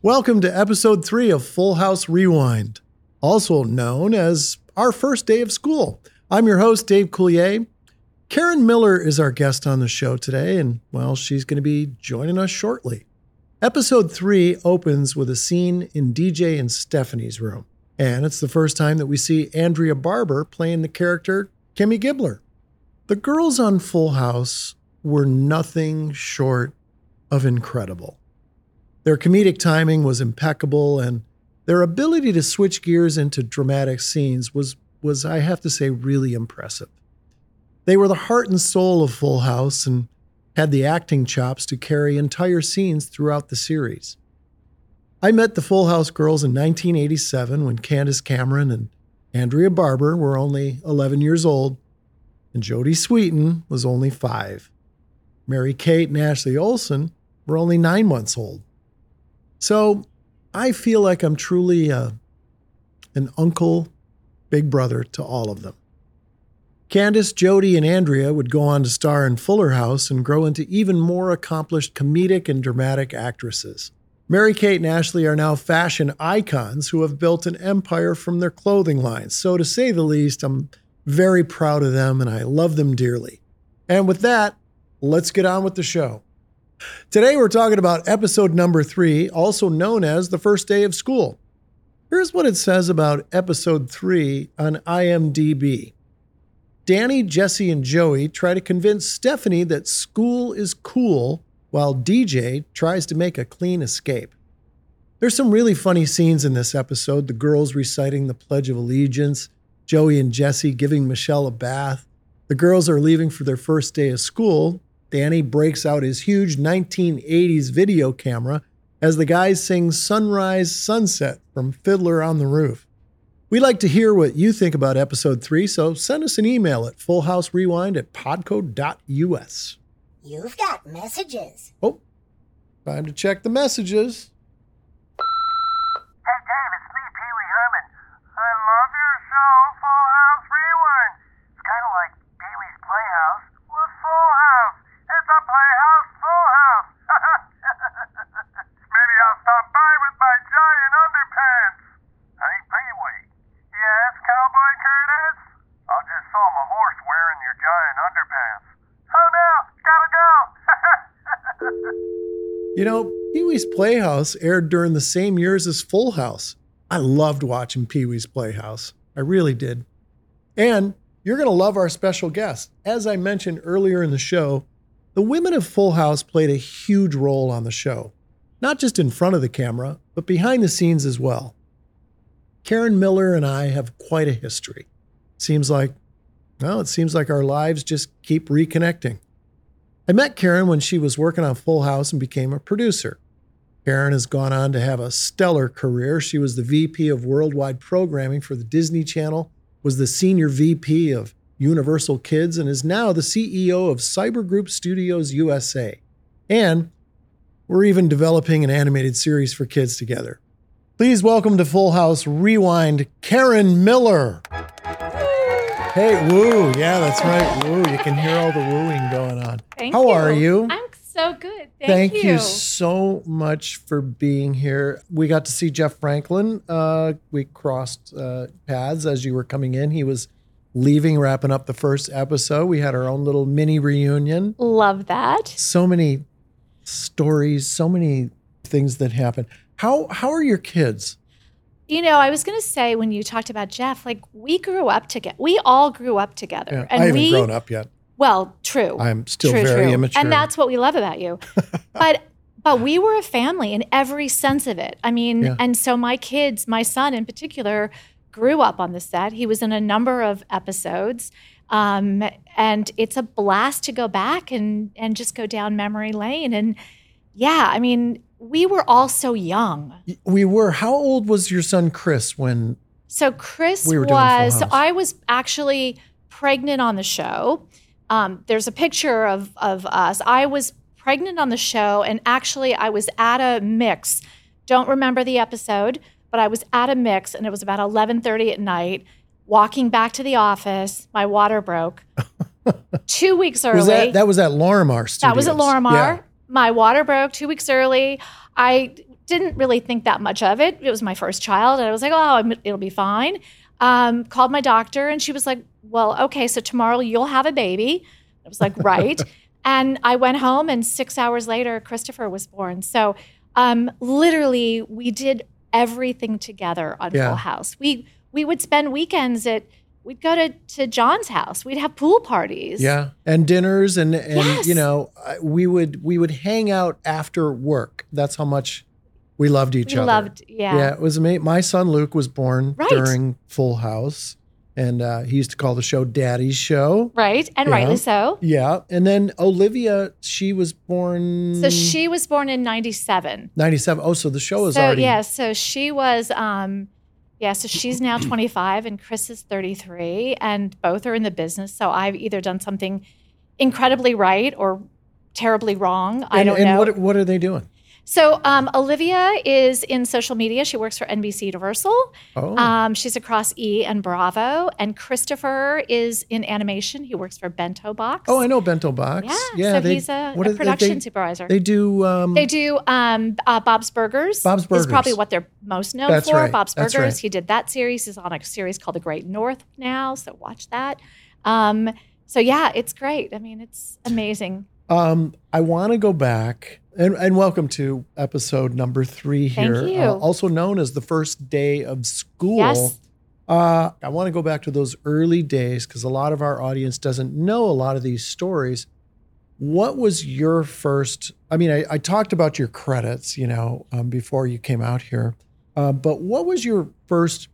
Welcome to episode three of Full House Rewind, also known as our first day of school. I'm your host, Dave Coulier. Karen Miller is our guest on the show today, and well, she's going to be joining us shortly. Episode three opens with a scene in DJ and Stephanie's room, and it's the first time that we see Andrea Barber playing the character Kimmy Gibbler. The girls on Full House were nothing short of incredible. Their comedic timing was impeccable, and their ability to switch gears into dramatic scenes was, was, I have to say, really impressive. They were the heart and soul of Full House and had the acting chops to carry entire scenes throughout the series. I met the Full House girls in 1987 when Candace Cameron and Andrea Barber were only 11 years old, and Jodie Sweetin was only five. Mary Kate and Ashley Olsen were only nine months old. So I feel like I'm truly a, an uncle, big brother to all of them. Candace, Jodie, and Andrea would go on to star in Fuller House and grow into even more accomplished comedic and dramatic actresses. Mary Kate and Ashley are now fashion icons who have built an empire from their clothing lines. So, to say the least, I'm very proud of them and I love them dearly. And with that, let's get on with the show. Today, we're talking about episode number three, also known as the first day of school. Here's what it says about episode three on IMDb Danny, Jesse, and Joey try to convince Stephanie that school is cool, while DJ tries to make a clean escape. There's some really funny scenes in this episode the girls reciting the Pledge of Allegiance, Joey and Jesse giving Michelle a bath. The girls are leaving for their first day of school, Danny breaks out his huge 1980s video camera as the guys sing Sunrise Sunset from Fiddler on the Roof. We'd like to hear what you think about episode three, so send us an email at fullhouserewind at podco.us. You've got messages. Oh, time to check the messages. Hey Dave, it's me, Pee Wee Herman. I love your show, Full House Rewind. It's kind of like Pee Wee's Playhouse with Full House. It's a playhouse full house. Maybe I'll stop by with my giant underpants. Hey, Pee Wee. Yes, Cowboy Curtis? I'll just saw my horse wearing your giant underpants. Oh no, gotta go. You know, Pee Wee's Playhouse aired during the same years as Full House. I loved watching Pee Wee's Playhouse. I really did. And you're going to love our special guest. As I mentioned earlier in the show, the women of Full House played a huge role on the show, not just in front of the camera, but behind the scenes as well. Karen Miller and I have quite a history. Seems like, well, it seems like our lives just keep reconnecting. I met Karen when she was working on Full House and became a producer. Karen has gone on to have a stellar career. She was the VP of Worldwide Programming for the Disney Channel, was the Senior VP of Universal Kids, and is now the CEO of Cyber Group Studios USA. And we're even developing an animated series for kids together. Please welcome to Full House Rewind, Karen Miller. Hey, woo. Yeah, that's right. Woo. You can hear all the wooing going on. Thank How you. are you? I'm so good. Thank, Thank you. so much for being here. We got to see Jeff Franklin. Uh, we crossed uh, paths as you were coming in. He was leaving, wrapping up the first episode. We had our own little mini reunion. Love that. So many stories, so many things that happen. How how are your kids? You know, I was going to say when you talked about Jeff, like we grew up together. We all grew up together. Yeah, and I haven't we, grown up yet. Well, true. I'm still true, very true. immature. And that's what we love about you. but but we were a family in every sense of it. I mean, Yeah. and so my kids, my son in particular, grew up on the set. He was in a number of episodes. Um, and it's a blast to go back and and just go down memory lane. And yeah, I mean, we were all so young. We were. How old was your son Chris when? So Chris We was. So. I was actually pregnant on the show. Um, there's a picture of of us. I was pregnant on the show, and actually, I was at a mix. Don't remember the episode, but I was at a mix, and it was about 11:30 at night. Walking back to the office, my water broke. Two weeks early. Was that that was at Lorimar Studios? That was at Lorimar. Yeah. My water broke two weeks early. I didn't really think that much of it. It was my first child, and I was like, "Oh, it'll be fine." Um, called my doctor, and she was like, "Well, okay, so tomorrow you'll have a baby." I was like, "Right." and I went home, and six hours later, Christopher was born. So, um, literally, we did everything together on Yeah. Full House. We we would spend weekends at. We'd go to, to John's house. We'd have pool parties. Yeah, and dinners and and Yes. you know we would we would hang out after work. That's how much we loved each we other. loved. Yeah. Yeah. it was amazing. My son Luke was born Right. during Full House, and uh, he used to call the show Daddy's Show. Right, and Yeah. rightly so. Yeah, and then Olivia, she was born. So she was born in 97. ninety seven. Oh, so the show is so already. yeah, so she was um yeah, so she's now 25 and Chris is 33 and both are in the business. So I've either done something incredibly right or terribly wrong. I And, don't and know. what what are they doing? So um, Olivia is in social media. She works for NBC Universal. Oh, Um, she's across E and Bravo. And Christopher is in animation. He works for Bento Box. oh, I know Bento Box. Yeah, yeah. so they, he's a, what a production they, supervisor. They do. Um, They do um, uh, Bob's Burgers. Bob's Burgers is probably what they're most known That's for. right. Bob's Burgers. right. He did that series. He's on a series called The Great North now, so watch that. Um, so yeah, it's great. I mean, it's amazing. Um, I want to go back and, and welcome to episode number three Thank here, you. Uh, also known as the first day of school. Yes. Uh, I want to go back to those early days because a lot of our audience doesn't know a lot of these stories. What was your first? I mean, I, I talked about your credits, you know, um, before you came out here, uh, but what was your first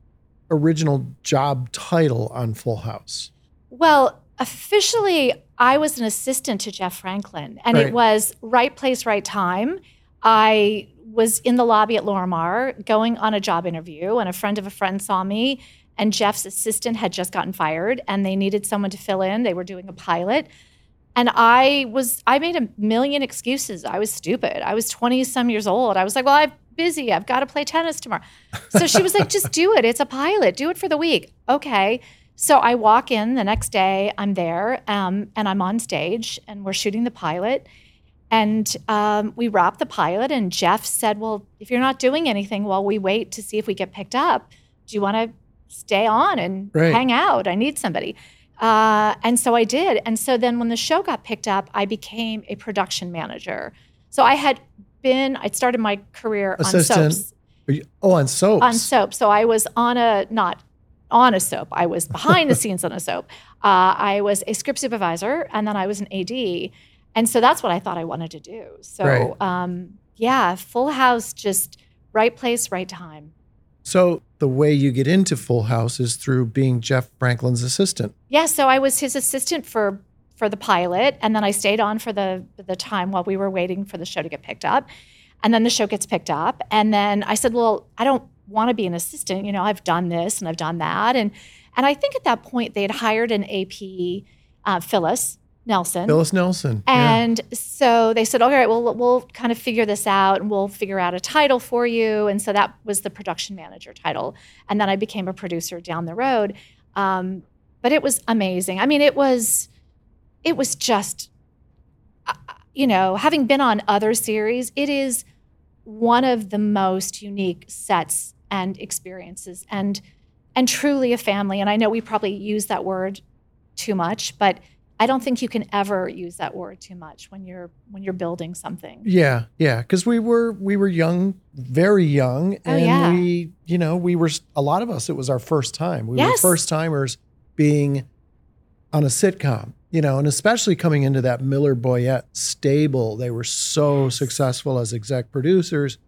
original job title on Full House? Well, officially, I was an assistant to Jeff Franklin, and Right. it was right place, right time. I was in the lobby at Lorimar going on a job interview, and a friend of a friend saw me, and Jeff's assistant had just gotten fired, and they needed someone to fill in. They were doing a pilot. And I was, I made a million excuses. I was stupid. I was 20 some years old. I was like, well, I'm busy. I've got to play tennis tomorrow. So she was like, just do it. It's a pilot. Do it for the week. Okay. So I walk in the next day, I'm there, um, and I'm on stage, and we're shooting the pilot. And um, we wrap the pilot, and Jeff said, Well, if you're not doing anything while we wait to see if we get picked up, do you want to stay on and Right. hang out? I need somebody. Uh, and so I did. And so then when the show got picked up, I became a production manager. So I had been, I'd started my career Assistant. on soaps you- oh, on soaps. on soap. So I was on a not on a soap. I was behind the scenes on a soap. Uh, I was a script supervisor, and then I was an AD, and so that's what I thought I wanted to do. So Right. um, yeah, Full House, just right place, right time. So the way you get into Full House is through being Jeff Franklin's assistant. Yeah, so I was his assistant for for the pilot, and then I stayed on for the the time while we were waiting for the show to get picked up. And then the show gets picked up, and then I said, "Well, I don't want to be an assistant. You know, I've done this and I've done that." And and I think at that point they had hired an AP, uh, Phyllis Nelson. Phyllis Nelson. yeah. And so they said, all right, well, we'll kind of figure this out and we'll figure out a title for you. And so that was the production manager title. And then I became a producer down the road. Um, but it was amazing. I mean, it was, it was just, uh, you know, having been on other series, it is one of the most unique sets and experiences and and truly a family. And I know we probably use that word too much, but I don't think you can ever use that word too much when you're when you're building something. Yeah, yeah, because we were we were young, very young, Oh, and yeah. we, you know, we were a lot of us. It was our first time. We Yes. were first timers being on a sitcom, you know, and especially coming into that Miller Boyette stable. They were so successful as exec producers,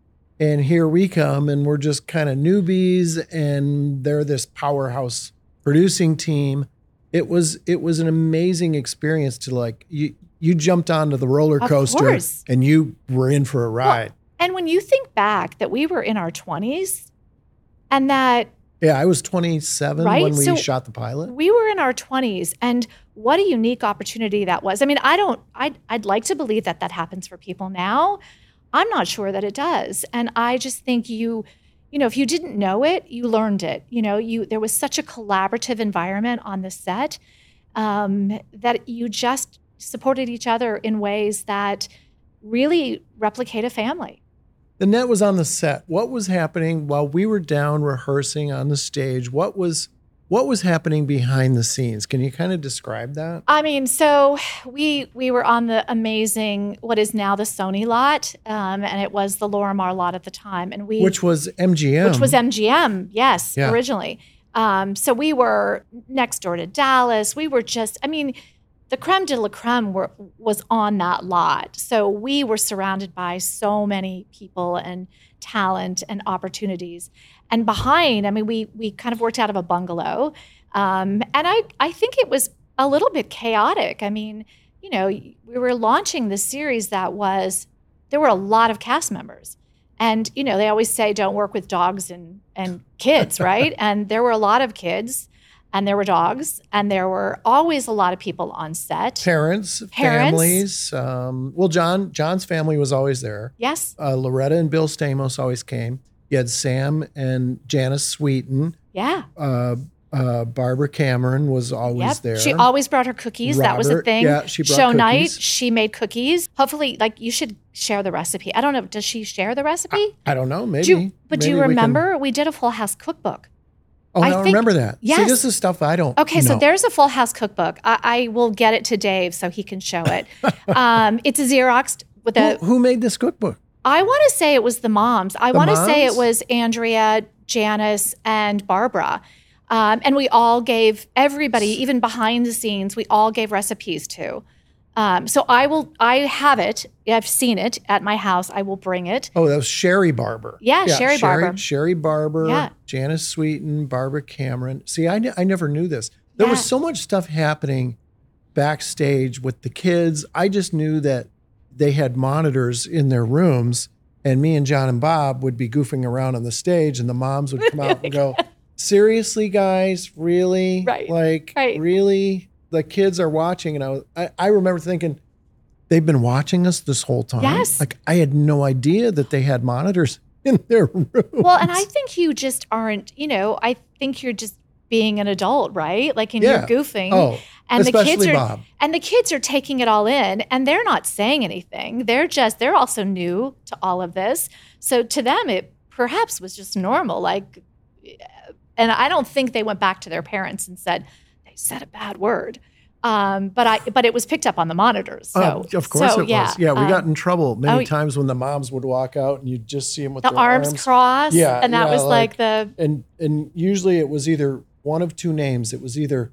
and here we come and we're just kind of newbies and they're this powerhouse producing team. It was it was an amazing experience to like you you jumped onto the roller coaster and you were in for a ride. And when you think back that we were in our 20s and that yeah, I was 27 Right? when we So- shot the pilot. we were in our 20s and what a unique opportunity that was. I mean, I don't I'd, I'd like to believe that that happens for people now. I'm not sure that it does. And I just think you you know, if you didn't know it, you learned it. You know, you there was such a collaborative environment on the set um, that you just supported each other in ways that really replicate a family. The net was on the set. What was happening while we were down rehearsing on the stage? What was what was happening behind the scenes? Can you kind of describe that? I mean, so we we were on the amazing what is now the Sony lot, um, and it was the Lorimar lot at the time, and we Which was MGM. which was MGM, yes, Yeah. originally. Um, so we were next door to Dallas. We were just, I mean, the creme de la creme were, was on that lot. So we were surrounded by so many people and talent and opportunities. And behind, I mean, we we kind of worked out of a bungalow, um, and I I think it was a little bit chaotic. I mean, you know, we were launching the series that was there were a lot of cast members. And you know, they always say don't work with dogs and and kids, right? and there were a lot of kids and there were dogs and there were always a lot of people on set. parents, Parents. families. Um, well, John John's family was always there. Yes. Uh, Loretta and Bill Stamos always came. You had Sam and Janice Sweetin. Yeah. Uh, uh, Barbara Cameron was always Yep. there. She always brought her cookies. that was a thing. yeah, she brought Show night, she made cookies. Hopefully, like you should share the recipe. I don't know. Does she share the recipe? I don't know. Maybe. do you, but do maybe you we can- remember we did a Full House cookbook? Oh, I think- remember that. See, this is stuff I don't. Okay, so there's a Full House cookbook. I, I will get it to Dave so he can show it. um, it's a Xerox with a. Who, who made this cookbook? I want to say it was the moms. I want to say it was Andrea, Janice, and Barbara. Um, and we all gave everybody, even behind the scenes, we all gave recipes to. Um, so I will, I have it. I've seen it at my house. I will bring it. Oh, that was Sherry Barber. Yeah, Sherry Barber. Sherry Barber, Yeah. Janice Sweetin, Barbara Cameron. See, I, I never knew this. There was so much stuff happening backstage with the kids. I just knew that they had monitors in their rooms, and me and John and Bob would be goofing around on the stage, and the moms would come out and go, Seriously, guys, really? Right, Like, right. really? The kids are watching. And I, was, I, I remember thinking, they've been watching us this whole time. Yes. Like, I had no idea that they had monitors in their room. Well, and I think you just aren't, you know, I think you're just being an adult, right? Like, and Yeah. you're goofing. Oh, and the kids are Bob. and the kids are taking it all in and they're not saying anything they're just they're also new to all of this so to them it perhaps was just normal like and i don't think they went back to their parents and said said a bad word um, but i but it was picked up on the monitors so Oh, of course so, it was. Yeah, we um, got in trouble many oh, times when the moms would walk out and you'd just see them with the arms, arms crossed Yeah, and that yeah, was like, like- the and and usually it was either one of two names. It was either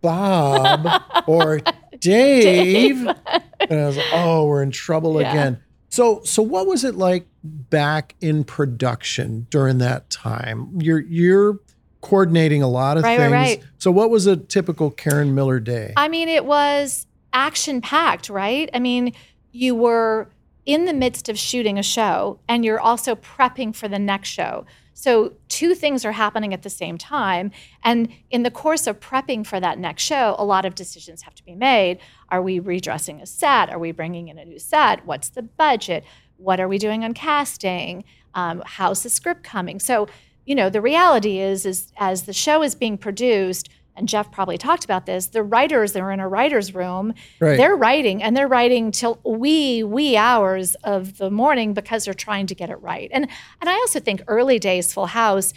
Bob or Dave. and I was like, oh, we're in trouble Yeah. again. So so what was it like back in production during that time? You're you're coordinating a lot of Right, right, things. right. So what was a typical Karen Miller day? I mean, it was action packed, right? I mean, you were in the midst of shooting a show and you're also prepping for the next show. So, two things are happening at the same time. And in the course of prepping for that next show, a lot of decisions have to be made. Are we redressing a set? Are we bringing in a new set? What's the budget? What are we doing on casting? Um, how's the script coming? So, you know, the reality is, is as the show is being produced, and Jeff probably talked about this, the writers that are in a writer's room, Right. they're writing and they're writing till wee, wee hours of the morning because they're trying to get it right. And and I also think early days Full House,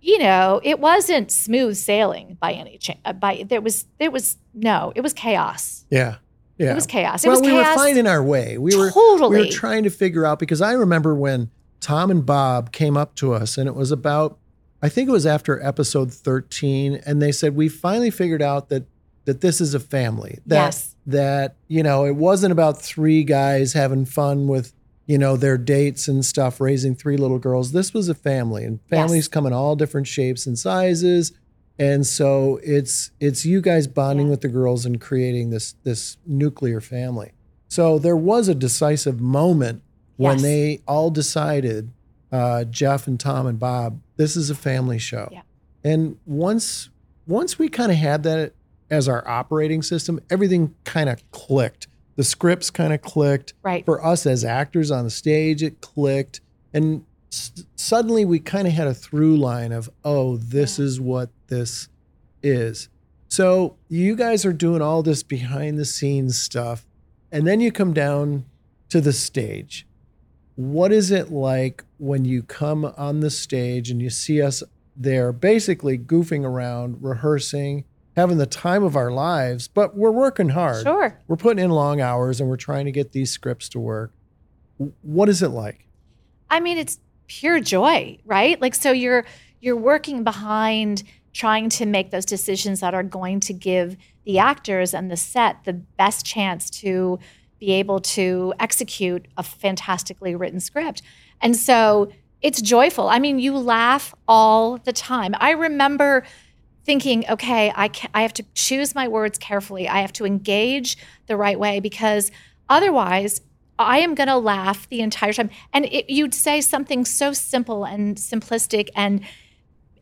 you know, it wasn't smooth sailing by any chance. Uh, by there was there was no, it was chaos. yeah. Yeah. It was chaos. It well, was we chaos. were finding our way. We were totally. we were trying to figure out because I remember when Tom and Bob came up to us, and it was about I think it was after episode thirteen, and they said we finally figured out that that this is a family. That Yes. that you know it wasn't about three guys having fun with you know, their dates and stuff, raising three little girls. This was a family, and families Yes. come in all different shapes and sizes. And so it's it's you guys bonding Yeah. with the girls and creating this this nuclear family. So there was a decisive moment when Yes. they all decided, uh, Jeff and Tom and Bob, this is a family show. Yeah. And once once we kind of had that as our operating system, everything kind of clicked. The scripts kind of clicked. Right. For us as actors on the stage, it clicked. And s- suddenly we kind of had a through line of, oh, this Yeah. is what this is. So you guys are doing all this behind the scenes stuff. And then you come down to the stage. What is it like when you come on the stage and you see us there basically goofing around, rehearsing, having the time of our lives, but we're working hard. Sure. We're putting in long hours and we're trying to get these scripts to work. What is it like? I mean, it's pure joy, right? Like so you're you're working behind trying to make those decisions that are going to give the actors and the set the best chance to be able to execute a fantastically written script. And so it's joyful. I mean, you laugh all the time. I remember thinking, okay, I ca- I have to choose my words carefully. I have to engage the right way because otherwise I am going to laugh the entire time. And it, you'd say something so simple and simplistic and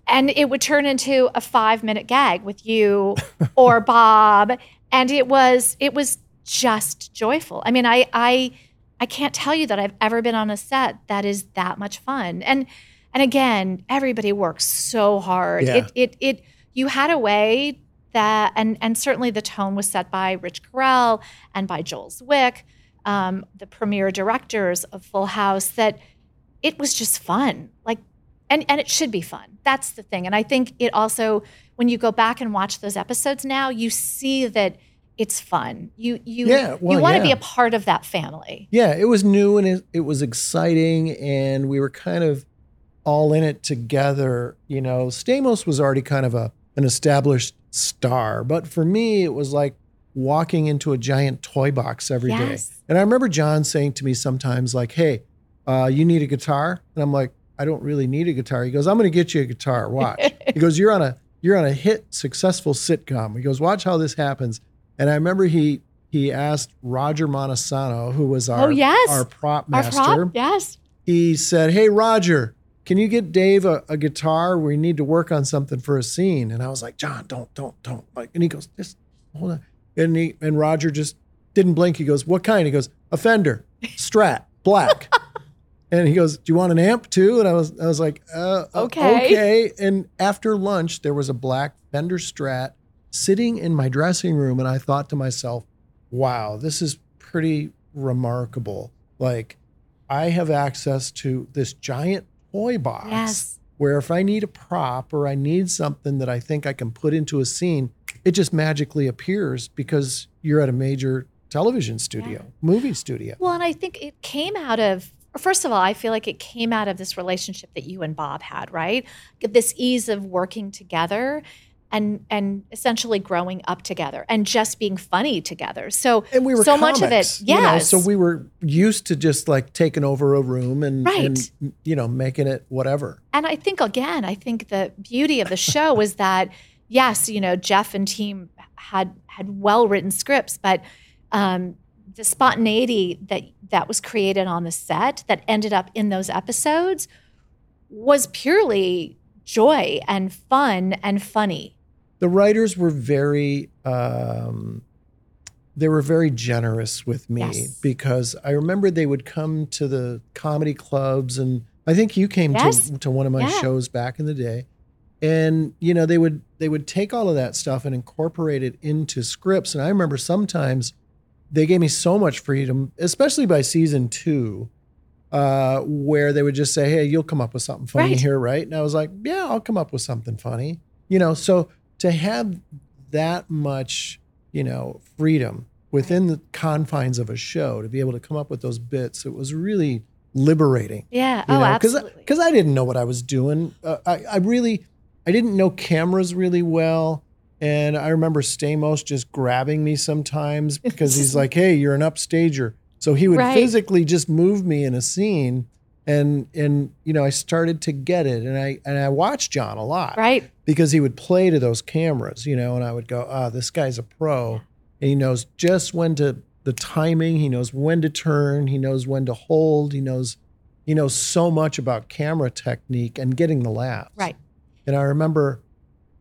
and it would turn into a 5-minute gag with you or Bob and it was it was just joyful. I mean, I I I can't tell you that I've ever been on a set that is that much fun. And and again, everybody works so hard. Yeah. It it it you had a way that and and certainly the tone was set by Rich Correll and by Joel Zwick, um, the premier directors of Full House, that it was just fun. Like and and it should be fun. That's the thing. And I think it also when you go back and watch those episodes now, you see that it's fun. You you Yeah, well, you want to be a part of that family. Yeah, it was new and it, it was exciting, and we were kind of all in it together. You know, Stamos was already kind of a an established star, but for me, it was like walking into a giant toy box every day. Yes. And I remember John saying to me sometimes, like, "Hey, uh, you need a guitar?" And I'm like, "I don't really need a guitar." He goes, "I'm going to get you a guitar. Watch." he goes, "You're on a you're on a hit successful sitcom." He goes, "Watch how this happens." And I remember he he asked Roger Montesano, who was our Oh, yes. our prop Our master. prop, yes. He said, "Hey Roger, can you get Dave a, a guitar? We need to work on something for a scene." And I was like, "John, don't, don't, don't!" Like, and he goes, "Just hold on." And he and Roger just didn't blink. He goes, "What kind?" He goes, "A Fender, Strat, black." and he goes, "Do you want an amp too?" And I was I was like, uh, uh, Okay. okay." And after lunch, there was a black Fender Strat sitting in my dressing room, and I thought to myself, "Wow, this is pretty remarkable." Like, I have access to this giant toy box Yes. where if I need a prop or I need something that I think I can put into a scene, it just magically appears because you're at a major television studio, movie studio. Well, and I think it came out of first of all, I feel like it came out of this relationship that you and Bob had, right? This ease of working together and and essentially growing up together and just being funny together. So And we were so much of comics, it, you know, so we were used to just like taking over a room and, Right. and you know making it whatever. and I think again, I think the beauty of the show was that yes, you know, Jeff and team had had well written scripts, but um, the spontaneity that that was created on the set that ended up in those episodes was purely joy and fun and funny. The writers were very um, they were very generous with me Yes. because I remember they would come to the comedy clubs and I think you came Yes. to to one of my Yeah. shows back in the day. And you know, they would they would take all of that stuff and incorporate it into scripts. And I remember sometimes they gave me so much freedom, especially by season two, uh, where they would just say, Hey, you'll come up with something funny Right. here, right? And I was like, Yeah, I'll come up with something funny. You know, so to have that much, you know, freedom within the confines of a show to be able to come up with those bits, it was really liberating. Yeah. You oh, know, absolutely. Because I didn't know what I was doing. Uh, I, I really, I didn't know cameras really well. And I remember Stamos just grabbing me sometimes because he's like, hey, you're an upstager. So he would Right. physically just move me in a scene and and you know, I started to get it and I and I watched John a lot Right. because he would play to those cameras, you know, and I would go, "Ah, this guy's a pro." And he knows just when to the timing, he knows when to turn, he knows when to hold, he knows he knows so much about camera technique and getting the laughs. Right. And I remember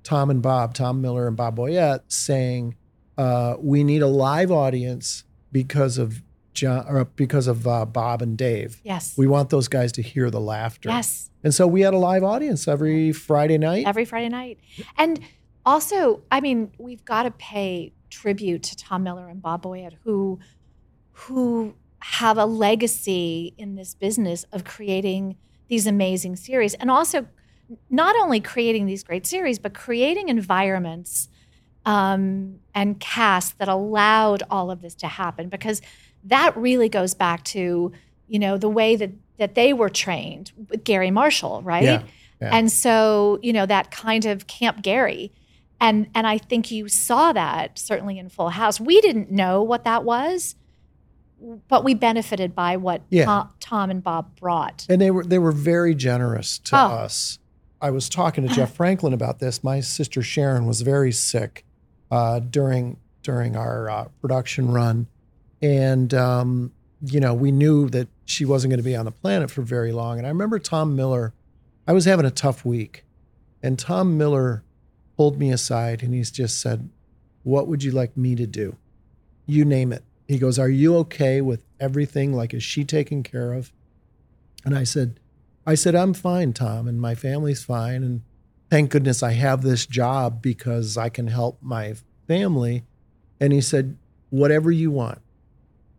Tom and Bob, Tom Miller and Bob Boyette saying, uh, "We need a live audience because of John or because of uh, Bob and Dave. Yes. We want those guys to hear the laughter." yes. And so we had a live audience every Friday night. Every Friday night. And also, I mean, we've got to pay tribute to Tom Miller and Bob Boyette, who who have a legacy in this business of creating these amazing series and also not only creating these great series, but creating environments um, and casts that allowed all of this to happen because that really goes back to you know the way that that they were trained with Garry Marshall, right? Yeah, yeah. And so you know that kind of Camp Gary, and and I think you saw that certainly in Full House. We didn't know what that was, but we benefited by what Yeah. Tom, Tom and Bob brought. and they were they were very generous to Oh. us. I was talking to Jeff Franklin about this. My sister Sharon was very sick uh, during during our uh, production run, and um, you know we knew that she wasn't going to be on the planet for very long. And I remember Tom Miller. I was having a tough week, and Tom Miller pulled me aside and he's just said, "What would you like me to do? You name it." He goes, "Are you okay with everything? Like, is she taken care of?" And I said, I said, I'm fine, Tom, and my family's fine. And thank goodness I have this job because I can help my family. And he said, Whatever you want.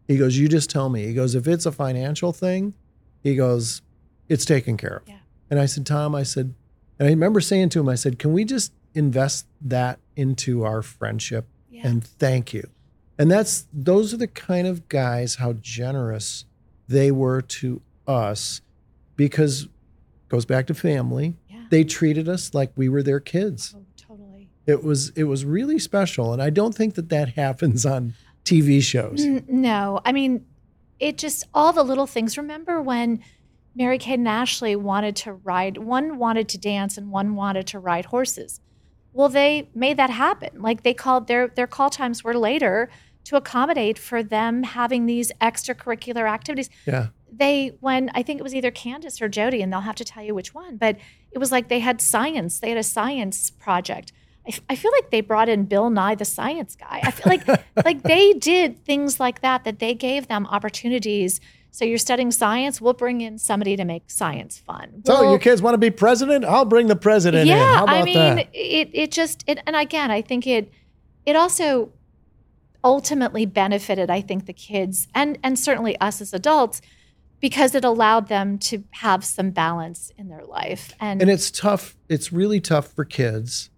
He goes, You just tell me. He goes, If it's a financial thing, he goes, It's taken care of. Yeah. And I said, Tom, I said, and I remember saying to him, I said, Can we just invest that into our friendship? Yeah. and thank you. And that's those are the kind of guys how generous they were to us because goes back to family. yeah. They treated us like we were their kids. Oh, totally. It was it was really special and I don't think that that happens on TV shows. N- No, I mean, it just all the little things. Remember when Mary Kate and Ashley wanted to ride? One wanted to dance, and one wanted to ride horses. Well, they made that happen. Like they called their their call times were later to accommodate for them having these extracurricular activities. Yeah. They when I think it was either Candace or Jodie, and they'll have to tell you which one. But it was like they had science. They had a science project. I, f- I feel like they brought in Bill Nye, the science guy. I feel like like they did things like that that they gave them opportunities. So you're studying science, we'll bring in somebody to make science fun. So We'll- you kids want to be president? I'll bring the president in. yeah, How about I mean, that? it it just it, and again, I think it it also ultimately benefited, I think, the kids and and certainly us as adults because it allowed them to have some balance in their life. And, And it's tough. It's really tough for kids.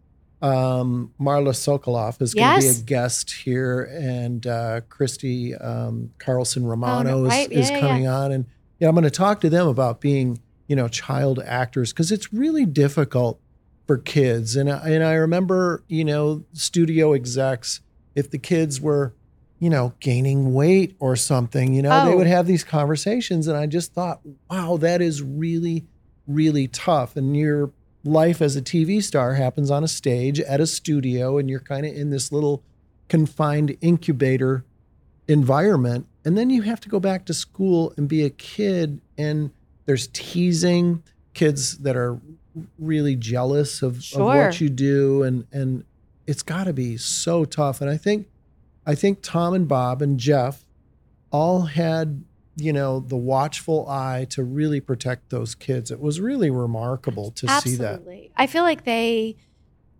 Um, Marla Sokoloff is going to Yes. be a guest here, and uh, Christy um, Carlson Romano is, right. is Yeah, yeah, coming on, and yeah, I'm going to talk to them about being, you know, child actors because it's really difficult for kids. And I, and I remember, you know, studio execs, if the kids were, you know, gaining weight or something, you know, they Oh. would have these conversations, and I just thought, wow, that is really, really tough. And your life as a TV star happens on a stage at a studio, and you're kind of in this little confined incubator environment. And then you have to go back to school and be a kid, and there's teasing, kids that are really jealous of, of what you do, and and it's got to be so tough. And I think, I think Tom and Bob and Jeff all had you know the watchful eye to really protect those kids. It was really remarkable to see that. Absolutely. I feel like they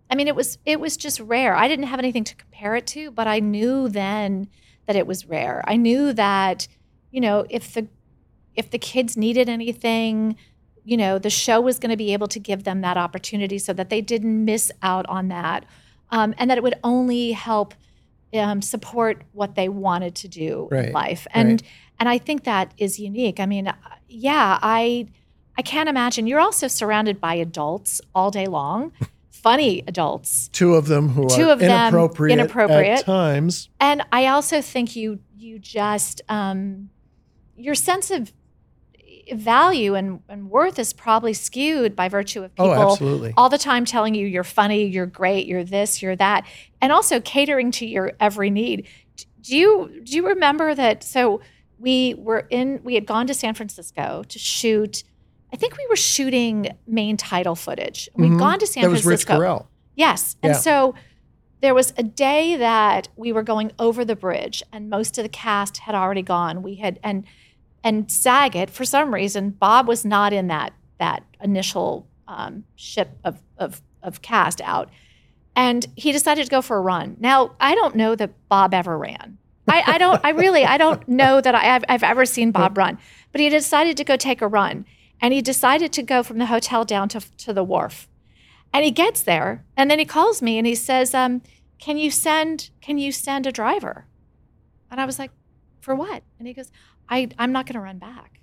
I mean it was it was just rare. I didn't have anything to compare it to, but I knew then that it was rare. I knew that you know, if the if the kids needed anything, you know, the show was going to be able to give them that opportunity so that they didn't miss out on that. Um, and that it would only help um, support what they wanted to do Right, in life. And right. and I think that is unique. I mean, uh, yeah, I I can't imagine. You're also surrounded by adults all day long, funny adults. Two of them who Two are of them inappropriate, inappropriate. at times. And I also think you you just um your sense of value and, and worth is probably skewed by virtue of Oh, people absolutely. all the time telling you you're funny, you're great, you're this, you're that, and also catering to your every need. Do you do you remember that? So we were in we had gone to San Francisco to shoot. I think we were shooting main title footage. We'd Mhm. gone to San that was Rich Francisco. Correll. Yes. And Yeah. so there was a day that we were going over the bridge and most of the cast had already gone. We had and and Saget, for some reason, Bob was not in that that initial um, ship of, of of cast out. And he decided to go for a run. Now, I don't know that Bob ever ran. I, I don't, I really, I don't know that I have, I've ever seen Bob run, but he decided to go take a run. And he decided to go from the hotel down to, to the wharf. And he gets there, and then he calls me and he says, um, "Can you send Can you send a driver?" And I was like, "For what?" And he goes, "I I'm not going to run back."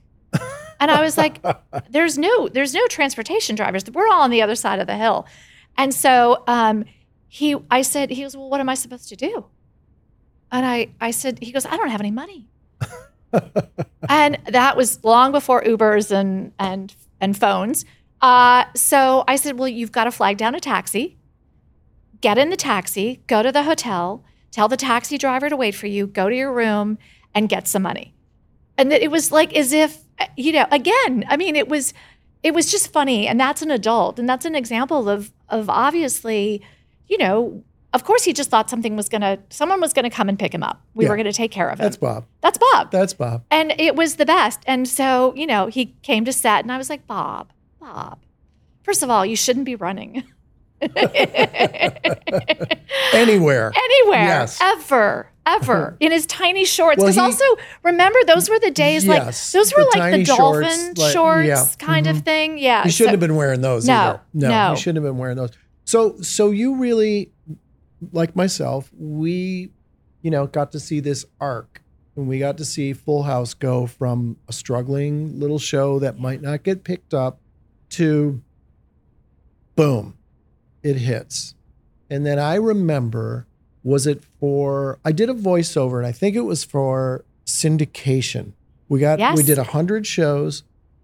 and I was like, "There's no There's no transportation drivers. We're all on the other side of the hill." And so um, he, I said, he goes, "Well, what am I supposed to do?" And I I said, he goes, "I don't have any money." and that was long before Ubers and and and phones. Uh, so I said, "Well, you've got to flag down a taxi, get in the taxi, go to the hotel, tell the taxi driver to wait for you, go to your room, and get some money." And that it was like as if you know, again, I mean, it was it was just funny, and that's an adult, and that's an example of of obviously, you know. Of course, he just thought something was gonna, someone was gonna come and pick him up. We Yeah. were gonna take care of him. That's Bob. That's Bob That's Bob. and it was the best. And so, you know, he came to set, and I was like, Bob, Bob, first of all, you shouldn't be running Anywhere. anywhere, Yes. ever, ever in his tiny shorts. Well, Because he- also, remember, those were the days Yes, like those were the like the dolphin shorts, like- shorts yeah, kind of mhm. thing. Yeah, You shouldn't so- have been wearing those No, either. No, no. you shouldn't have been wearing those. So, so you really, like myself, we, you know, got to see this arc, and we got to see Full House go from a struggling little show that might not get picked up to, boom, it hits, and then I remember, was it for? I did a voiceover, and I think it was for syndication. We got we did a hundred shows.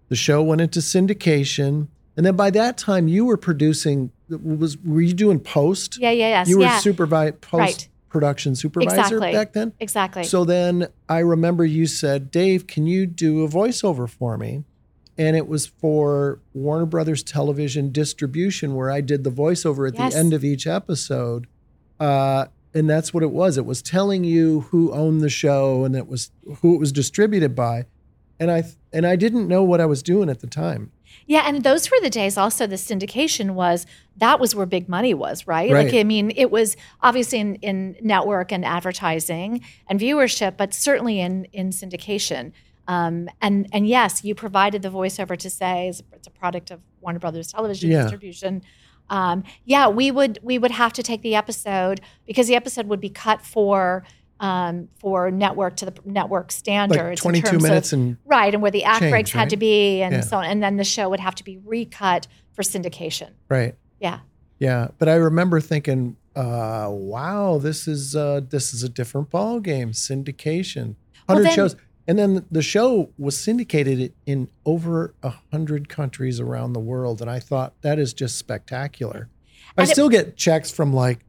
The show went into syndication, and then by that time, you were producing. Was were you doing post? Yeah, yeah, yes, You were yeah, post Right. production supervisor Exactly. back then. exactly. So then I remember you said, Dave, can you do a voiceover for me? And it was for Warner Brothers television distribution, where I did the voiceover at Yes. the end of each episode. Uh, and that's what it was. It was telling you who owned the show and it was who it was distributed by. And I and I didn't know what I was doing at the time. Yeah, and those were the days also the syndication was that was where big money was, right? Right. Like I mean, it was obviously in, in network and advertising and viewership, but certainly in in syndication. Um, and and yes, you provided the voiceover to say it's, it's a product of Warner Brothers Television Yeah. distribution. Um, yeah, we would we would have to take the episode because the episode would be cut for um, for network to the network standards. Like 22 terms of- minutes and Right, and where the act change, breaks had to be, and Yeah. so on, and then the show would have to be recut for syndication. right. Yeah, Yeah, but I remember thinking, uh, "Wow, this is uh, this is a different ball game. Syndication, hundred then- shows, and then the show was syndicated in over a hundred countries around the world, and I thought that is just spectacular. I And it- still get checks from like,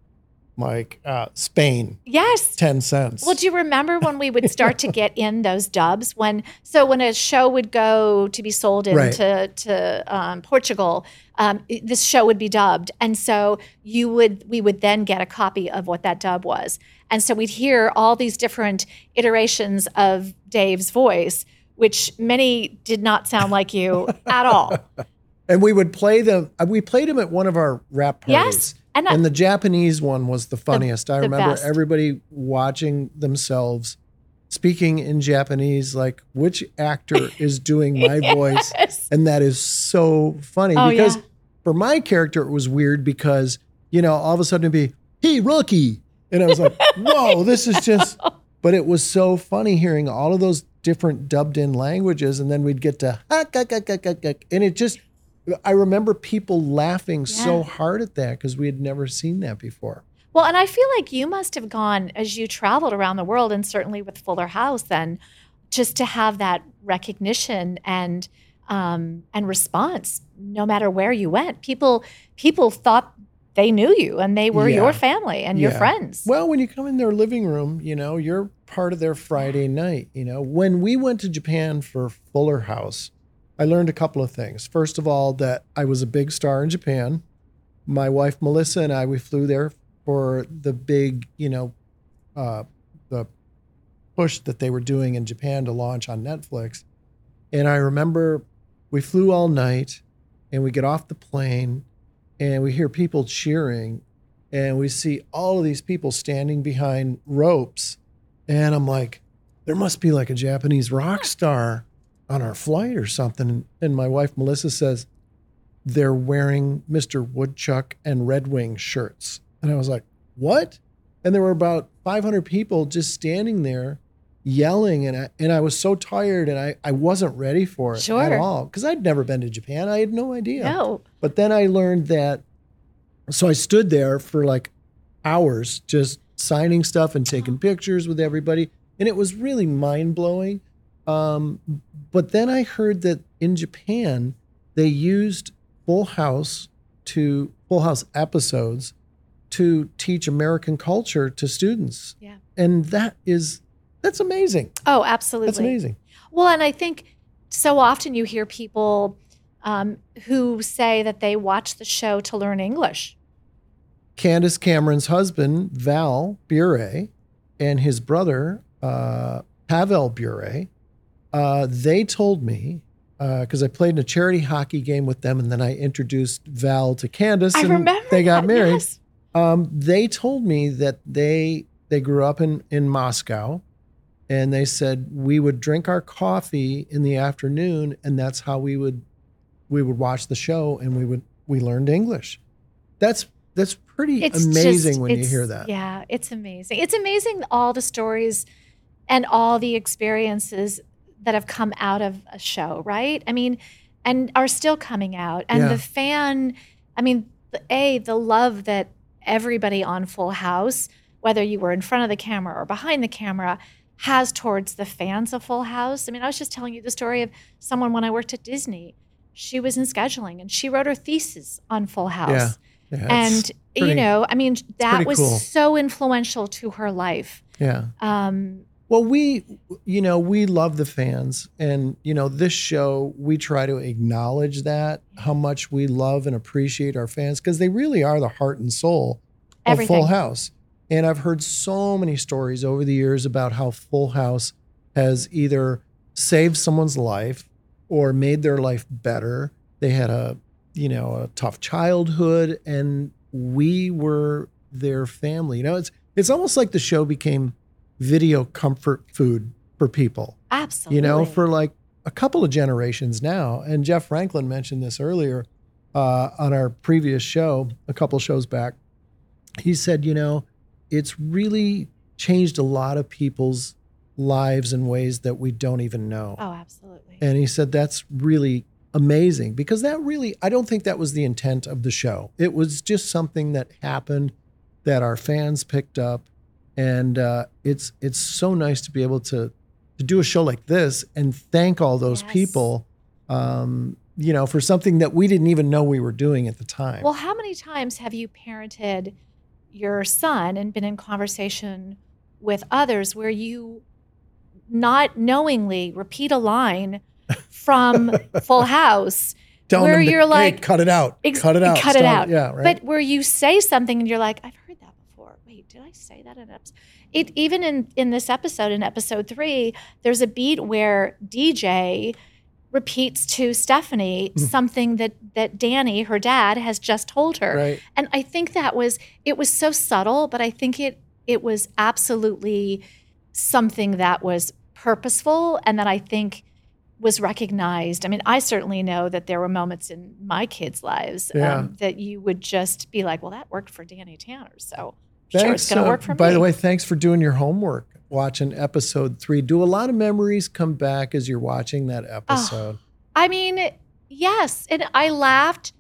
like uh, Spain, yes. ten cents. Well, do you remember when we would start to get in those dubs? When so when a show would go to be sold Right. into to um, Portugal, um, this show would be dubbed, and so you would we would then get a copy of what that dub was, and so we'd hear all these different iterations of Dave's voice, which many did not sound like you at all. and we would play them. uh, We played them at one of our wrap parties. Yes, and, I- and the Japanese one was the funniest. I remember everybody watching themselves speaking in Japanese, like which actor is doing my voice, and that is so funny Oh, because yeah. for my character it was weird because you know all of a sudden it'd be hey rookie, and I was like whoa this is just. But it was so funny hearing all of those different dubbed in languages, and then we'd get to and it just. I remember people laughing so hard at that because we had never seen that before. Well, and I feel like you must have gone as you traveled around the world, and certainly with Fuller House, then just to have that recognition and um, and response, no matter where you went, people people thought they knew you and they were Yeah. your family and your friends. Well, when you come in their living room, you know, you're part of their Friday night. You know, when we went to Japan for Fuller House, I learned a couple of things. First of all, that I was a big star in Japan. My wife Melissa and I, we flew there for the big, you know, uh, the push that they were doing in Japan to launch on Netflix. And I remember we flew all night and we get off the plane and we hear people cheering and we see all of these people standing behind ropes. And I'm like, there must be like a Japanese rock star on our flight or something. And my wife, Melissa, says, they're wearing Mr. Woodchuck and Red Wing shirts. And I was like, what? And there were about 500 people just standing there yelling. And I, and I was so tired and I, I wasn't ready for it at all because I'd never been to Japan. I had no idea. No. But then I learned that. So I stood there for like hours just signing stuff and taking pictures with everybody. And it was really mind blowing. Um, but then I heard that in Japan, they used Full House to Full House episodes to teach American culture to students. Yeah. And that is, that's amazing. Oh, absolutely. That's amazing. Well, and I think so often you hear people um, who say that they watch the show to learn English. Candace Cameron's husband, Val Bure, and his brother, uh, Pavel Bure, uh, they told me, because I played in a charity hockey game with them, and then I introduced Val to Candace, I and remember they got that, married. yes. Um, they told me that they they grew up in in Moscow, and they said we would drink our coffee in the afternoon, and that's how we would we would watch the show, and we would we learned English. That's that's pretty It's amazing just- when you hear that. Yeah, it's amazing. It's amazing all the stories and all the experiences that have come out of a show, right? I mean, and are still coming out. And Yeah. the fan, I mean, A, the love that everybody on Full House, whether you were in front of the camera or behind the camera, has towards the fans of Full House. I mean, I was just telling you the story of someone when I worked at Disney. She was in scheduling and she wrote her thesis on Full House. Yeah, it's and you know, I mean, that was cool. so influential to her life. yeah. Um, Well, we, you know, we love the fans, and you know, this show we try to acknowledge that how much we love and appreciate our fans because they really are the heart and soul of Everything. Full House. And I've heard so many stories over the years about how Full House has either saved someone's life or made their life better. They had a, you know, a tough childhood, and we were their family. You know, it's it's almost like the show became video comfort food for people. absolutely. You know, for like a couple of generations now. And Jeff Franklin mentioned this earlier uh, on our previous show, a couple shows back. He said, you know, it's really changed a lot of people's lives in ways that we don't even know. oh, absolutely. And he said that's really amazing because that really, I don't think that was the intent of the show. It was just something that happened that our fans picked up, and uh, it's it's so nice to be able to to do a show like this and thank all those Yes. people, um, you know, for something that we didn't even know we were doing at the time. well, how many times have you parented your son and been in conversation with others where you not knowingly repeat a line from Full House? Telling where to, you're "Hey, like, cut it out, ex- cut it out, cut it out. Yeah, right. But where you say something and you're like, I've heard that before. Wait, did I say that in episode? It even in in this episode, in episode three, there's a beat where DJ repeats to Stephanie Hmm. something that that Danny, her dad, has just told her. right. And I think that was it was so subtle, but I think it it was absolutely something that was purposeful and that I think was recognized. I mean, I certainly know that there were moments in my kids' lives Yeah. um, that you would just be like, "Well, that worked for Danny Tanner, so sure it's going uh, to work for by me." the way, thanks for doing your homework, watching episode three. Do a lot of memories come back as you're watching that Oh, episode? I mean, yes, and I laughed.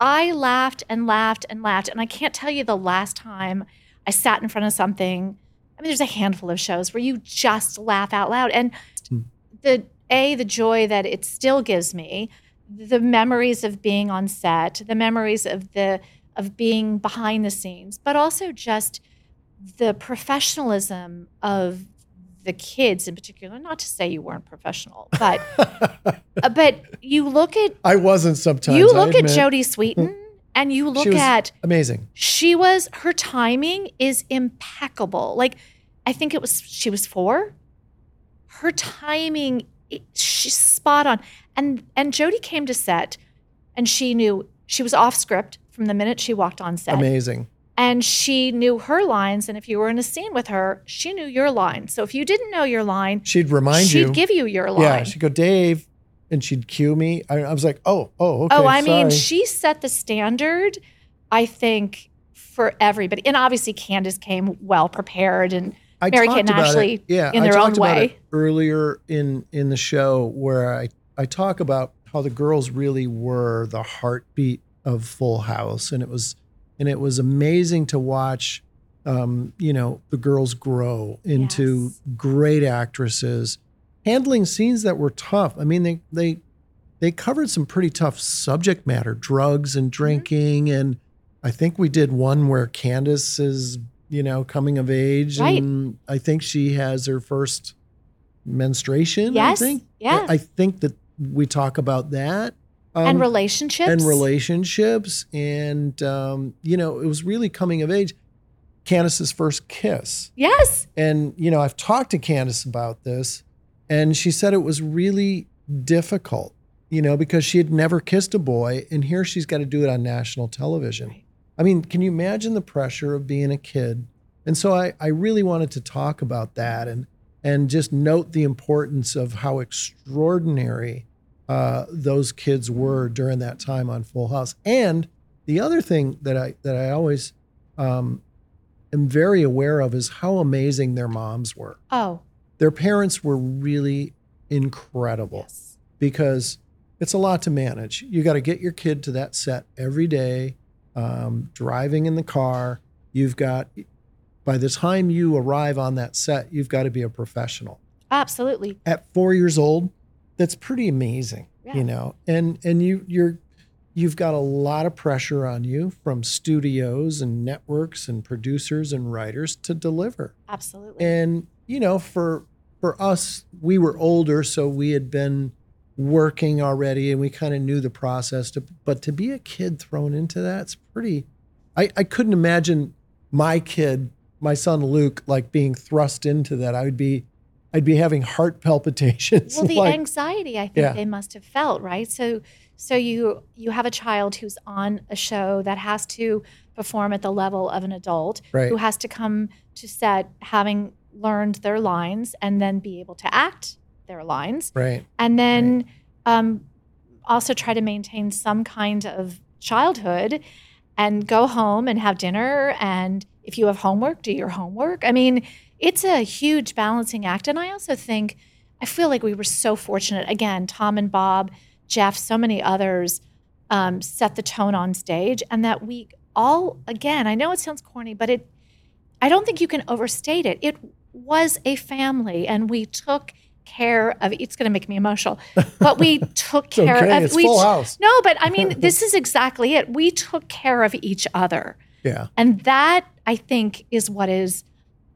I laughed and laughed and laughed, and I can't tell you the last time I sat in front of something. I mean, there's a handful of shows where you just laugh out loud, and Hmm. the a the joy that it still gives me, the memories of being on set, the memories of the of being behind the scenes, but also just the professionalism of the kids in particular. Not to say you weren't professional, but uh, but you look at I wasn't sometimes. you look at admit. Jodie Sweetin and you look She was at amazing. she was her timing is impeccable. Like I think it was she was four. Her timing, it- she's spot on. And and Jodie came to set, and she knew she was off script from the minute she walked on set, Amazing. and she knew her lines. And if you were in a scene with her, she knew your line. So if you didn't know your line, She'd remind you. she'd give you your line. yeah, she'd go, Dave, and she'd cue me. I, I was like, oh, oh, okay. oh, I mean, she set the standard, I think, for everybody. And obviously, Candace came well prepared. And I Mary Kate and about Ashley it, yeah, in I their talked own about way. earlier in in the show where I I talk about how the girls really were the heartbeat of Full House, and it was and it was amazing to watch. Um, you know, the girls grow into Yes. great actresses, handling scenes that were tough. I mean, they they they covered some pretty tough subject matter, drugs and Mm-hmm. drinking, and I think we did one where Candace is, you know, coming of age, Right. and I think she has her first menstruation. Yes, I think. yeah. I think that we talk about that. And Um, relationships. and relationships, and um, you know, it was really coming of age. Candace's first kiss. Yes. And, you know, I've talked to Candace about this, and she said it was really difficult, you know, because she had never kissed a boy, and here she's got to do it on national television. Right. I mean, can you imagine the pressure of being a kid? And so I, I really wanted to talk about that and and just note the importance of how extraordinary uh, those kids were during that time on Full House. And the other thing that I that I always um, am very aware of is how amazing their moms were. Oh, Their parents were really incredible yes. because it's a lot to manage. You got to get your kid to that set every day, um, driving in the car. You've got, by the time you arrive on that set, you've got to be a professional. Absolutely. At four years old, that's pretty amazing, Yeah. you know. And and you you're you've got a lot of pressure on you from studios and networks and producers and writers to deliver. Absolutely. And you know, for for us, we were older, so we had been working already, and we kind of knew the process. To, but to be a kid thrown into that's pretty. I I couldn't imagine my kid, my son Luke, like being thrust into that. I would be, I'd be having heart palpitations. well, the like, anxiety I think Yeah. they must have felt, right? So so you you have a child who's on a show that has to perform at the level of an adult Right. who has to come to set having learned their lines and then be able to act their lines right. and then um, also try to maintain some kind of childhood and go home and have dinner and if you have homework do your homework i mean it's a huge balancing act and i also think i feel like we were so fortunate again tom and bob jeff so many others um, set the tone on stage and that we all again i know it sounds corny but it i don't think you can overstate it it was a family and we took care of it's going to make me emotional but we took care okay. of It's we full house. no but i mean this is exactly it we took care of each other Yeah. and that i think is what is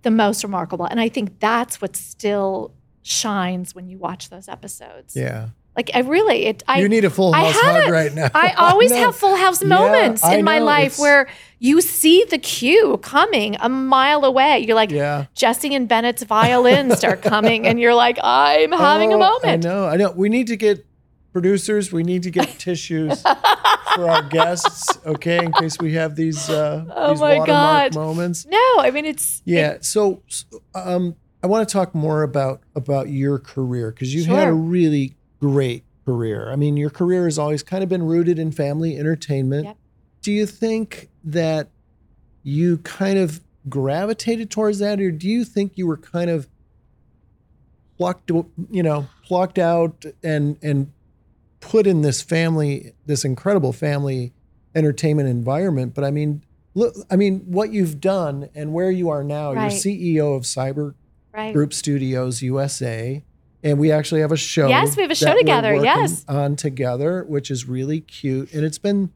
the most remarkable and i think that's what still shines when you watch those episodes Yeah. like i really it i you need a full house hug it. right now. I always know. have full house moments I in my know. life It's- where you see the cue coming a mile away. You're like, Yeah. Jesse and Bennett's violins start coming, and you're like, I'm having a Oh, moment. I know. I know. We need to get producers. We need to get tissues for our guests. Okay, in case we have these uh, Oh these my watermark God. moments. No, I mean it's Yeah. So, um, I want to talk more about about your career because you had a really great career. I mean, your career has always kind of been rooted in family entertainment. Yep. Do you think that you kind of gravitated towards that, or do you think you were kind of plucked, you know, plucked out and and put in this family, this incredible family entertainment environment? But I mean, look, I mean, what you've done and where you are now, Right. you're CEO of Cyber right. Group Studios USA, and we actually have a show. Yes, we have a show together, yes. on together, which is really cute, and it's been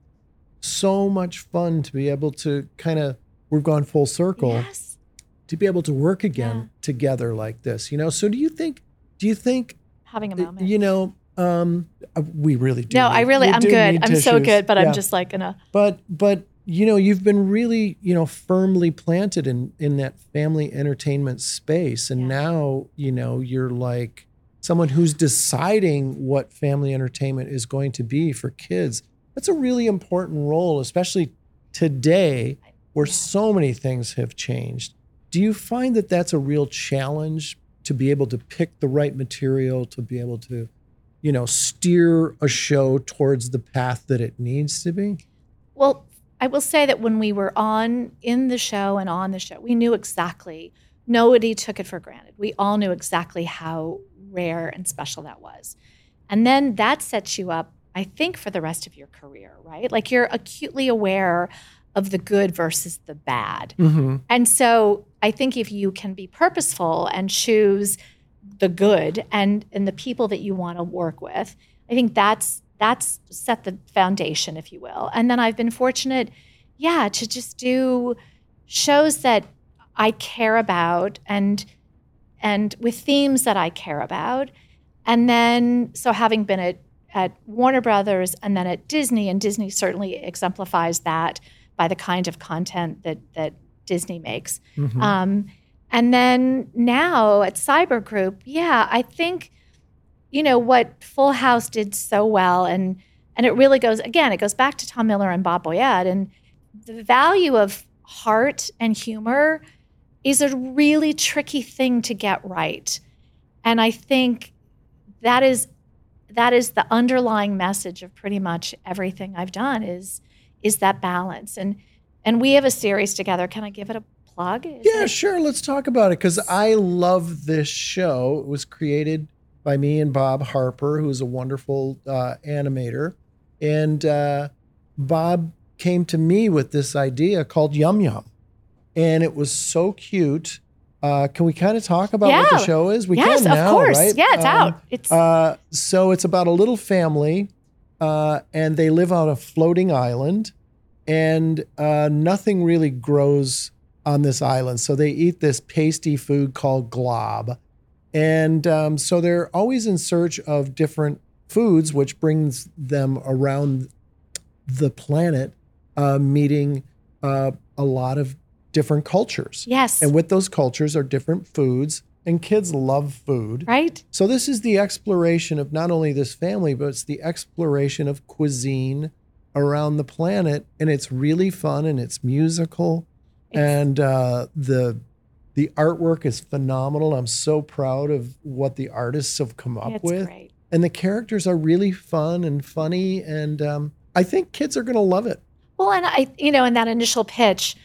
so much fun to be able to kind of we've gone full circle Yes. to be able to work again Yeah. together like this. You know, so do you think? Do you think? Having a moment. You know, um, uh, we really do. no, I really, I'm good. I'm so good, but Yeah. I'm just like gonna. But but you know, you've been really you know firmly planted in in that family entertainment space, and Yeah. now you know you're like someone who's deciding what family entertainment is going to be for kids. That's a really important role, especially today where so many things have changed. Do you find that that's a real challenge to be able to pick the right material, to be able to, you know, steer a show towards the path that it needs to be? Well, I will say that when we were on in the show and on the show, we knew exactly. Nobody took it for granted. We all knew exactly how rare and special that was. And then that sets you up, I think, for the rest of your career, right? Like you're acutely aware of the good versus the bad. Mm-hmm. And so I think if you can be purposeful and choose the good and and the people that you want to work with, I think that's that's set the foundation, if you will. And then I've been fortunate, yeah, to just do shows that I care about and and with themes that I care about. And then so having been at at Warner Brothers and then at Disney, and Disney certainly exemplifies that by the kind of content that that Disney makes. Mm-hmm. Um, and then now at Cyber Group, yeah, I think, you know, what Full House did so well, and and it really goes again, it goes back to Tom Miller and Bob Boyett, and the value of heart and humor is a really tricky thing to get right, and I think that is that is the underlying message of pretty much everything I've done is is that balance and and we have a series together. Can I give it a plug? Is Yeah, it- sure. Let's talk about it because I love this show. It was created by me and Bob Harper, who's a wonderful uh, animator. And uh, Bob came to me with this idea called Yum Yum. And it was so cute. Uh, can we kind of talk about what the show is? We yes, can of now, course. right? Yeah, it's Um, out. It's uh, so it's about a little family, uh, and they live on a floating island, and uh, nothing really grows on this island. So they eat this pasty food called glob, and um, so they're always in search of different foods, which brings them around the planet, uh, meeting uh, a lot of different cultures. yes, And with those cultures are different foods, and kids love food. right. So this is the exploration of not only this family, but it's the exploration of cuisine around the planet, and it's really fun and it's musical, and uh, the the artwork is phenomenal. I'm so proud of what the artists have come up with, great. and the characters are really fun and funny, and um, I think kids are going to love it. Well, and I, you know, in that initial pitch,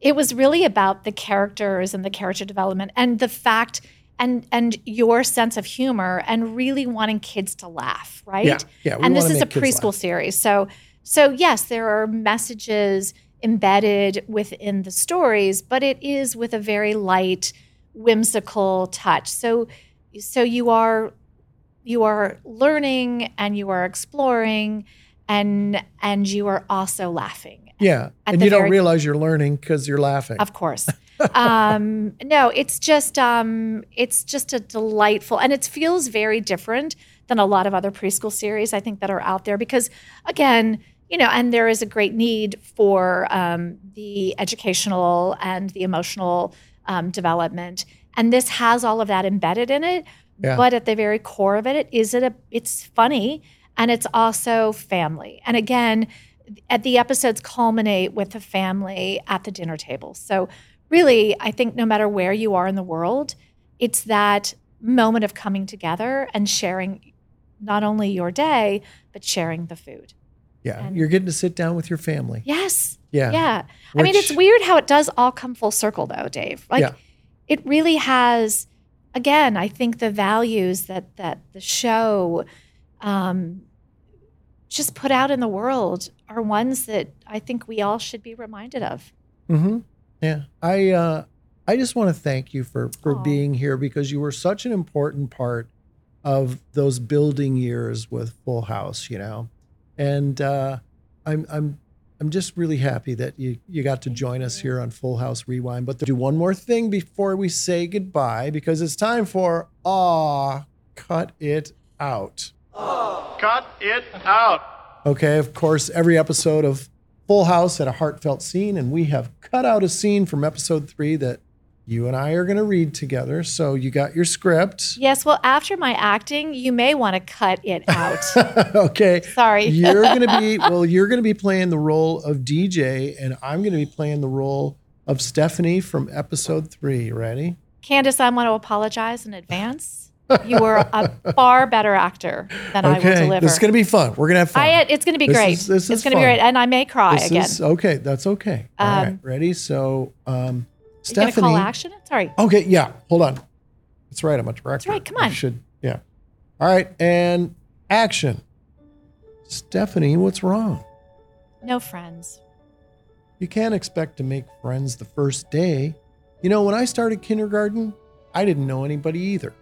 it was really about the characters and the character development and the fact and and your sense of humor and really wanting kids to laugh, right? Yeah, yeah. and this is a preschool laugh. series. So so yes, there are messages embedded within the stories, but it is with a very light, whimsical touch. So so you are you are learning and you are exploring and and you are also laughing. Yeah, and you don't very- realize you're learning because you're laughing. Of course. um, no, it's just um, it's just a delightful, and it feels very different than a lot of other preschool series I think that are out there because, again, you know, and there is a great need for um, the educational and the emotional um, development, and this has all of that embedded in it. Yeah. But at the very core of it, is it a? It's funny, and it's also family. And again, at the episodes culminate with the family at the dinner table. So really, I think no matter where you are in the world, it's that moment of coming together and sharing not only your day, but sharing the food. Yeah, and- you're getting to sit down with your family. Yes. Yeah, Yeah. I mean, it's weird how it does all come full circle, though, Dave. Like, Yeah. it really has. Again, I think the values that that the show um, just put out in the world are ones that I think we all should be reminded of. Mm-hmm. Yeah. I uh I just want to thank you for for being here because you were such an important part of those building years with Full House, you know. And uh, I'm I'm I'm just really happy that you you got to join us here on Full House Rewind. But do one more thing before we say goodbye because it's time for ah Cut It Out. Cut it out. Okay, of course, every episode of Full House had a heartfelt scene, and we have cut out a scene from episode three that you and I are going to read together. So you got your script. Yes, well, after my acting, you may want to cut it out. okay. Sorry. you're going to be, well, you're going to be playing the role of DJ, and I'm going to be playing the role of Stephanie from episode three. Ready? Candace, I want to apologize in advance. You were a far better actor than I will Okay. deliver. This is going to be fun. We're going to have fun. I, it's going to be This great. is- this it's is going to be great, and I may cry This again. is- okay. That's okay. All right. Um, Ready? So, um, Are you going to Stephanie. call action? Sorry. Okay, yeah. Hold on. That's right. I'm a director. right, come I on. should. Yeah. All right, and action. Stephanie, what's wrong? No friends. You can't expect to make friends the first day. You know, when I started kindergarten, I didn't know anybody either.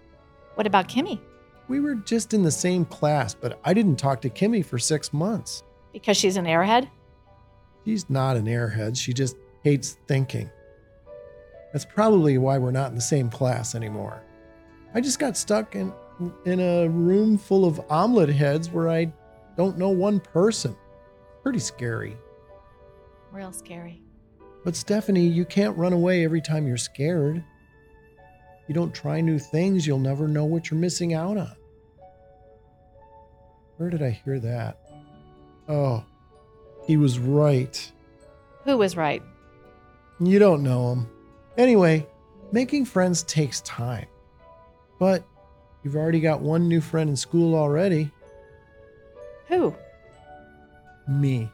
What about Kimmy? We were just in the same class, but I didn't talk to Kimmy for six months. Because she's an airhead? She's not an airhead. She just hates thinking. That's probably why we're not in the same class anymore. I just got stuck in in a room full of omelet heads where I don't know one person. Pretty scary. Real scary. But Stephanie, you can't run away every time you're scared. You don't try new things, you'll never know what you're missing out on. Where did I hear that? Oh, he was right. Who was right? You don't know him. Anyway, making friends takes time. But you've already got one new friend in school already Who? me.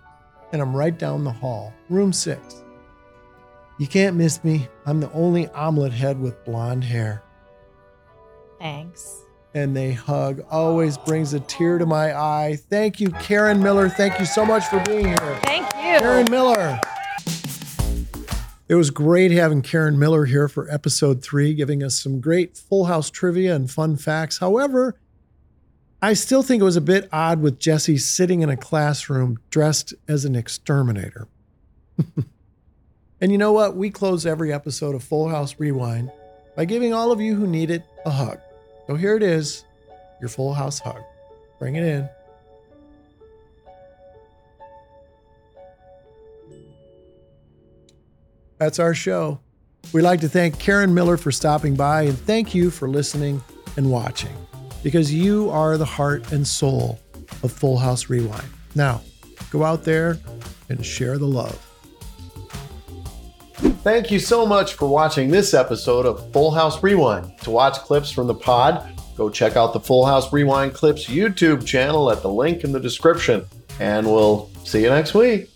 And I'm right down the hall, room six. You can't miss me. I'm the only omelet head with blonde hair. Thanks. And they hug always brings a tear to my eye. Thank you, Karen Miller. Thank you so much for being here. Thank you. Karen Miller. It was great having Karen Miller here for episode three, giving us some great full house trivia and fun facts. However, I still think it was a bit odd with Jesse sitting in a classroom dressed as an exterminator. and you know what? We close every episode of Full House Rewind by giving all of you who need it a hug. So here it is your Full House hug. Bring it in. That's our show. We'd like to thank Karen Miller for stopping by and thank you for listening and watching because you are the heart and soul of Full House Rewind. Now, go out there and share the love. Thank you so much for watching this episode of Full House Rewind. To watch clips from the pod, go check out the Full House Rewind Clips YouTube channel at the link in the description. And we'll see you next week.